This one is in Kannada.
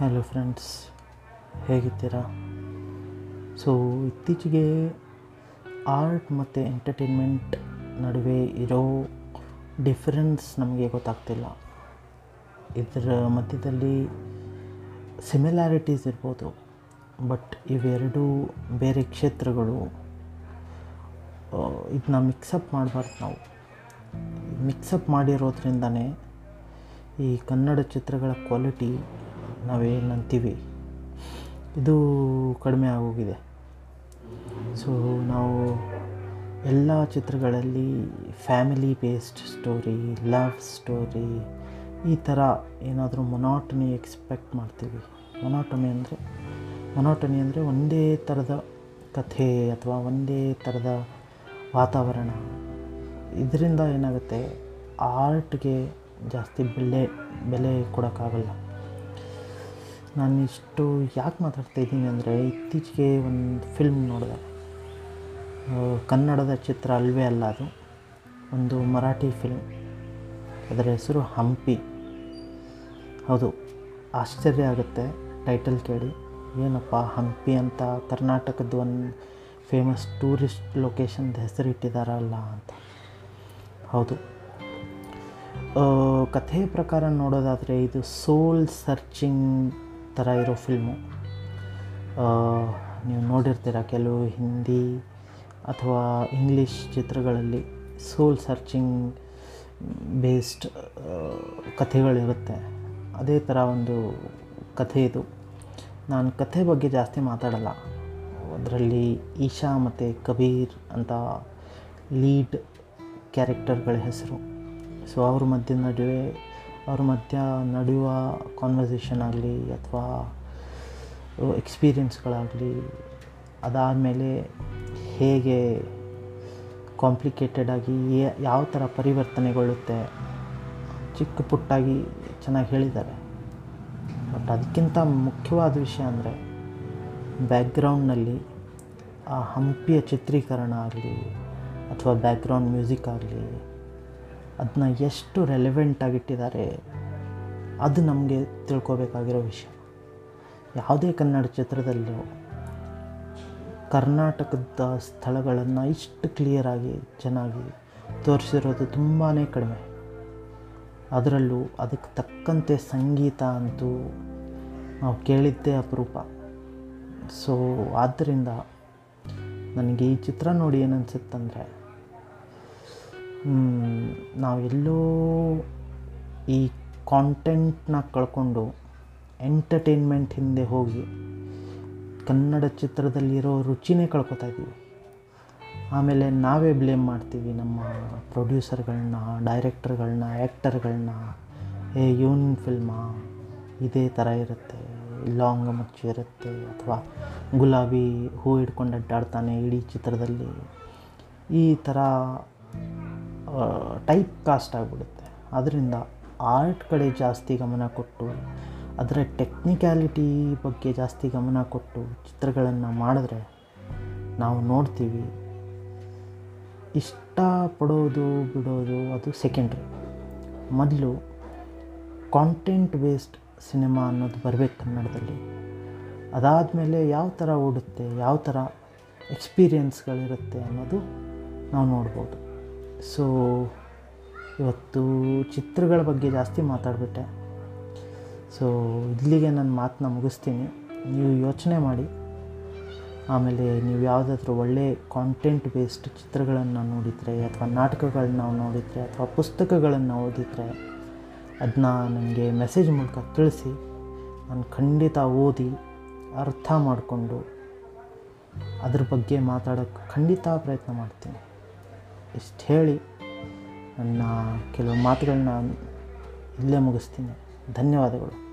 ಹಲೋ ಫ್ರೆಂಡ್ಸ್ ಹೇಗಿದ್ದೀರಾ? ಸೊ ಇತ್ತೀಚೆಗೆ ಆರ್ಟ್ ಮತ್ತು ಎಂಟರ್ಟೈನ್ಮೆಂಟ್ ನಡುವೆ ಇರೋ ಡಿಫರೆನ್ಸ್ ನಮಗೆ ಗೊತ್ತಾಗ್ತಿಲ್ಲ. ಇದರ ಮಧ್ಯದಲ್ಲಿ ಸಿಮಿಲ್ಯಾರಿಟೀಸ್ ಇರ್ಬೋದು. ಬಟ್ ಇವೆರಡೂ ಬೇರೆ ಕ್ಷೇತ್ರಗಳು ಇದನ್ನ ಮಿಕ್ಸಪ್ ಮಾಡಬಾರ್ದು ನಾವು. ಮಿಕ್ಸಪ್ ಮಾಡಿರೋದ್ರಿಂದನೇ ಈ ಕನ್ನಡ ಚಿತ್ರಗಳ ಕ್ವಾಲಿಟಿ ನಾವೇನಂತೀವಿ? ಇದು ಕಡಿಮೆ ಆಗೋಗಿದೆ. ಸೊ ನಾವು ಎಲ್ಲ ಚಿತ್ರಗಳಲ್ಲಿ family based story love story ಈ ಥರ ಏನಾದರೂ ಮೊನಾಟನಿ ಎಕ್ಸ್ಪೆಕ್ಟ್ ಮಾಡ್ತೀವಿ. ಮೊನಾಟನಿ ಅಂದರೆ ಮೊನಾಟನಿ ಅಂದರೆ ಒಂದೇ ಥರದ ಕಥೆ ಅಥವಾ ಒಂದೇ ಥರದ ವಾತಾವರಣ. ಇದರಿಂದ ಏನಾಗುತ್ತೆ? ಆರ್ಟ್ಗೆ ಜಾಸ್ತಿ ಬೆಲೆ ಬೆಲೆ ಕೊಡೋಕ್ಕಾಗಲ್ಲ. ನಾನು ಇಷ್ಟು ಯಾಕೆ ಮಾತಾಡ್ತಾ ಇದ್ದೀನಿ ಅಂದರೆ ಇತ್ತೀಚೆಗೆ ಒಂದು ಫಿಲ್ಮ್ ನೋಡಿದೆ. ಕನ್ನಡದ ಚಿತ್ರ ಅಲ್ವೇ ಅಲ್ಲ ಅದು. ಒಂದು ಮರಾಠಿ ಫಿಲ್ಮ್. ಅದರ ಹೆಸರು ಹಂಪಿ. ಹೌದು, ಆಶ್ಚರ್ಯ ಆಗುತ್ತೆ ಟೈಟಲ್ ಕೇಳಿ. ಏನಪ್ಪ, ಹಂಪಿ ಅಂತ ಕರ್ನಾಟಕದ ಒಂದು ಫೇಮಸ್ ಟೂರಿಸ್ಟ್ ಲೊಕೇಶನ್ದು ಇಟ್ಟಿದಾರಲ್ಲ ಅಂತ. ಹೌದು. ಕಥೆಯ ಪ್ರಕಾರ ನೋಡೋದಾದರೆ ಇದು ಸೋಲ್ ಸರ್ಚಿಂಗ್ ಥರ ಇರೋ ಫಿಲ್ಮು. ನೀವು ನೋಡಿರ್ತೀರ ಕೆಲವು ಹಿಂದಿ ಅಥವಾ ಇಂಗ್ಲೀಷ್ ಚಿತ್ರಗಳಲ್ಲಿ ಸೋಲ್ ಸರ್ಚಿಂಗ್ ಬೇಸ್ಡ್ ಕಥೆಗಳಿರುತ್ತೆ. ಅದೇ ಥರ ಒಂದು ಕಥೆ ಇದು. ನಾನು ಕಥೆ ಬಗ್ಗೆ ಜಾಸ್ತಿ ಮಾತಾಡಲ್ಲ. ಅದರಲ್ಲಿ ಈಶಾ ಮತ್ತು ಕಬೀರ್ ಅಂತ ಲೀಡ್ ಕ್ಯಾರೆಕ್ಟರ್ಗಳ ಹೆಸರು. ಸೊ ಅವ್ರ ಮಧ್ಯ ನಡುವೆ ಅವ್ರ ಮಧ್ಯ ನಡೆಯುವ ಕಾನ್ವರ್ಸೇಷನ್ ಆಗಲಿ ಅಥವಾ ಎಕ್ಸ್ಪೀರಿಯನ್ಸ್ಗಳಾಗಲಿ ಅದಾದಮೇಲೆ ಹೇಗೆ ಕಾಂಪ್ಲಿಕೇಟೆಡ್ ಆಗಿ ಯಾವ ಥರ ಪರಿವರ್ತನೆಗೊಳ್ಳುತ್ತೆ, ಚಿಕ್ಕ ಪುಟ್ಟಾಗಿ ಚೆನ್ನಾಗಿ ಹೇಳಿದ್ದಾರೆ. ಬಟ್ ಅದಕ್ಕಿಂತ ಮುಖ್ಯವಾದ ವಿಷಯ ಅಂದರೆ ಬ್ಯಾಕ್ಗ್ರೌಂಡ್ನಲ್ಲಿ ಆ ಹಂಪಿಯ ಚಿತ್ರೀಕರಣ ಆಗಲಿ, ಅಥವಾ ಬ್ಯಾಕ್ಗ್ರೌಂಡ್ ಮ್ಯೂಸಿಕ್ ಆಗಲಿ ಅದನ್ನ ಎಷ್ಟು ರೆಲೆವೆಂಟಾಗಿಟ್ಟಿದ್ದಾರೆ ಅದು ನಮಗೆ ತಿಳ್ಕೊಬೇಕಾಗಿರೋ ವಿಷಯ. ಯಾವುದೇ ಕನ್ನಡ ಚಿತ್ರದಲ್ಲೂ ಕರ್ನಾಟಕದ ಸ್ಥಳಗಳನ್ನು ಇಷ್ಟು ಕ್ಲಿಯರಾಗಿ ಚೆನ್ನಾಗಿ ತೋರಿಸಿರೋದು ತುಂಬಾ ಕಡಿಮೆ. ಅದರಲ್ಲೂ ಅದಕ್ಕೆ ತಕ್ಕಂತೆ ಸಂಗೀತ ಅಂತೂ ನಾವು ಕೇಳಿದ್ದೇ ಅಪರೂಪ. ಸೊ ಆದ್ದರಿಂದ ನನಗೆ ಈ ಚಿತ್ರ ನೋಡಿ ಏನನ್ಸುತ್ತಂದರೆ ನಾವೆಲ್ಲೋ ಈ ಕಾಂಟೆಂಟ್ನ ಕಳ್ಕೊಂಡು ಎಂಟರ್ಟೈನ್ಮೆಂಟ್ ಹಿಂದೆ ಹೋಗಿ ಕನ್ನಡ ಚಿತ್ರದಲ್ಲಿರೋ ರುಚಿನೇ ಕಳ್ಕೊತಾ ಇದ್ದೀವಿ. ಆಮೇಲೆ ನಾವೇ ಬ್ಲೇಮ್ ಮಾಡ್ತೀವಿ ನಮ್ಮ ಪ್ರೊಡ್ಯೂಸರ್ಗಳನ್ನ ಡೈರೆಕ್ಟರ್ಗಳನ್ನ ಆ್ಯಕ್ಟರ್ಗಳನ್ನ ಏ ಯೂನ್ ಫಿಲ್ಮಾ ಇದೇ ಥರ ಇರುತ್ತೆ ಲಾಂಗ್ ಮಚ್ಚು ಇರುತ್ತೆ ಅಥವಾ ಗುಲಾಬಿ ಹೂ ಹಿಡ್ಕೊಂಡು ಅಡ್ಡಾಡ್ತಾನೆ ಇಡೀ ಚಿತ್ರದಲ್ಲಿ. ಈ ಥರ ಟೈಪ್ ಕಾಸ್ಟ್ ಆಗಿಬಿಡುತ್ತೆ. ಅದರಿಂದ ಆರ್ಟ್ ಕಡೆ ಜಾಸ್ತಿ ಗಮನ ಕೊಟ್ಟು, ಅದರ ಟೆಕ್ನಿಕ್ಯಾಲಿಟಿ ಬಗ್ಗೆ ಜಾಸ್ತಿ ಗಮನ ಕೊಟ್ಟು ಚಿತ್ರಗಳನ್ನು ಮಾಡಿದ್ರೆ ನಾವು ನೋಡ್ತೀವಿ. ಇಷ್ಟಪಡೋದು ಬಿಡೋದು ಅದು ಸೆಕೆಂಡ್ರಿ ಮೊದಲು ಕಾಂಟೆಂಟ್ ಬೇಸ್ಡ್ ಸಿನಿಮಾ ಅನ್ನೋದು ಬರಬೇಕು ಕನ್ನಡದಲ್ಲಿ. ಅದಾದಮೇಲೆ ಯಾವ ಥರ ಓಡುತ್ತೆ, ಯಾವ ಥರ ಎಕ್ಸ್ಪೀರಿಯನ್ಸ್ಗಳಿರುತ್ತೆ ಅನ್ನೋದು ನಾವು ನೋಡ್ಬೋದು. ಸೊ ಇವತ್ತು ಚಿತ್ರಗಳ ಬಗ್ಗೆ ಜಾಸ್ತಿ ಮಾತಾಡಿಬಿಟ್ಟೆ. ಸೊ ಇಲ್ಲಿಗೆ ನನ್ನ ಮಾತನ್ನ ಮುಗಿಸ್ತೀನಿ. ನೀವು ಯೋಚನೆ ಮಾಡಿ. ಆಮೇಲೆ ನೀವು ಯಾವುದಾದ್ರೂ ಒಳ್ಳೆ ಕಾಂಟೆಂಟ್ ಬೇಸ್ಡ್ ಚಿತ್ರಗಳನ್ನು ನೋಡಿದರೆ ಅಥವಾ ನಾಟಕಗಳನ್ನ ನೋಡಿದರೆ ಅಥವಾ ಪುಸ್ತಕಗಳನ್ನು ಓದಿದರೆ ಅದನ್ನ ನನಗೆ ಮೆಸೇಜ್ ಮೂಲಕ ತಿಳಿಸಿ, ನಾನು ಖಂಡಿತ ಓದಿ ಅರ್ಥ ಮಾಡಿಕೊಂಡು ಅದ್ರ ಬಗ್ಗೆ ಮಾತಾಡೋಕ್ಕೆ ಖಂಡಿತ ಪ್ರಯತ್ನ ಮಾಡ್ತೀನಿ. ಇಷ್ಟು ಹೇಳಿ ನನ್ನ ಕೆಲವು ಮಾತುಗಳನ್ನ ಇಲ್ಲೇ ಮುಗಿಸ್ತೀನಿ. ಧನ್ಯವಾದಗಳು.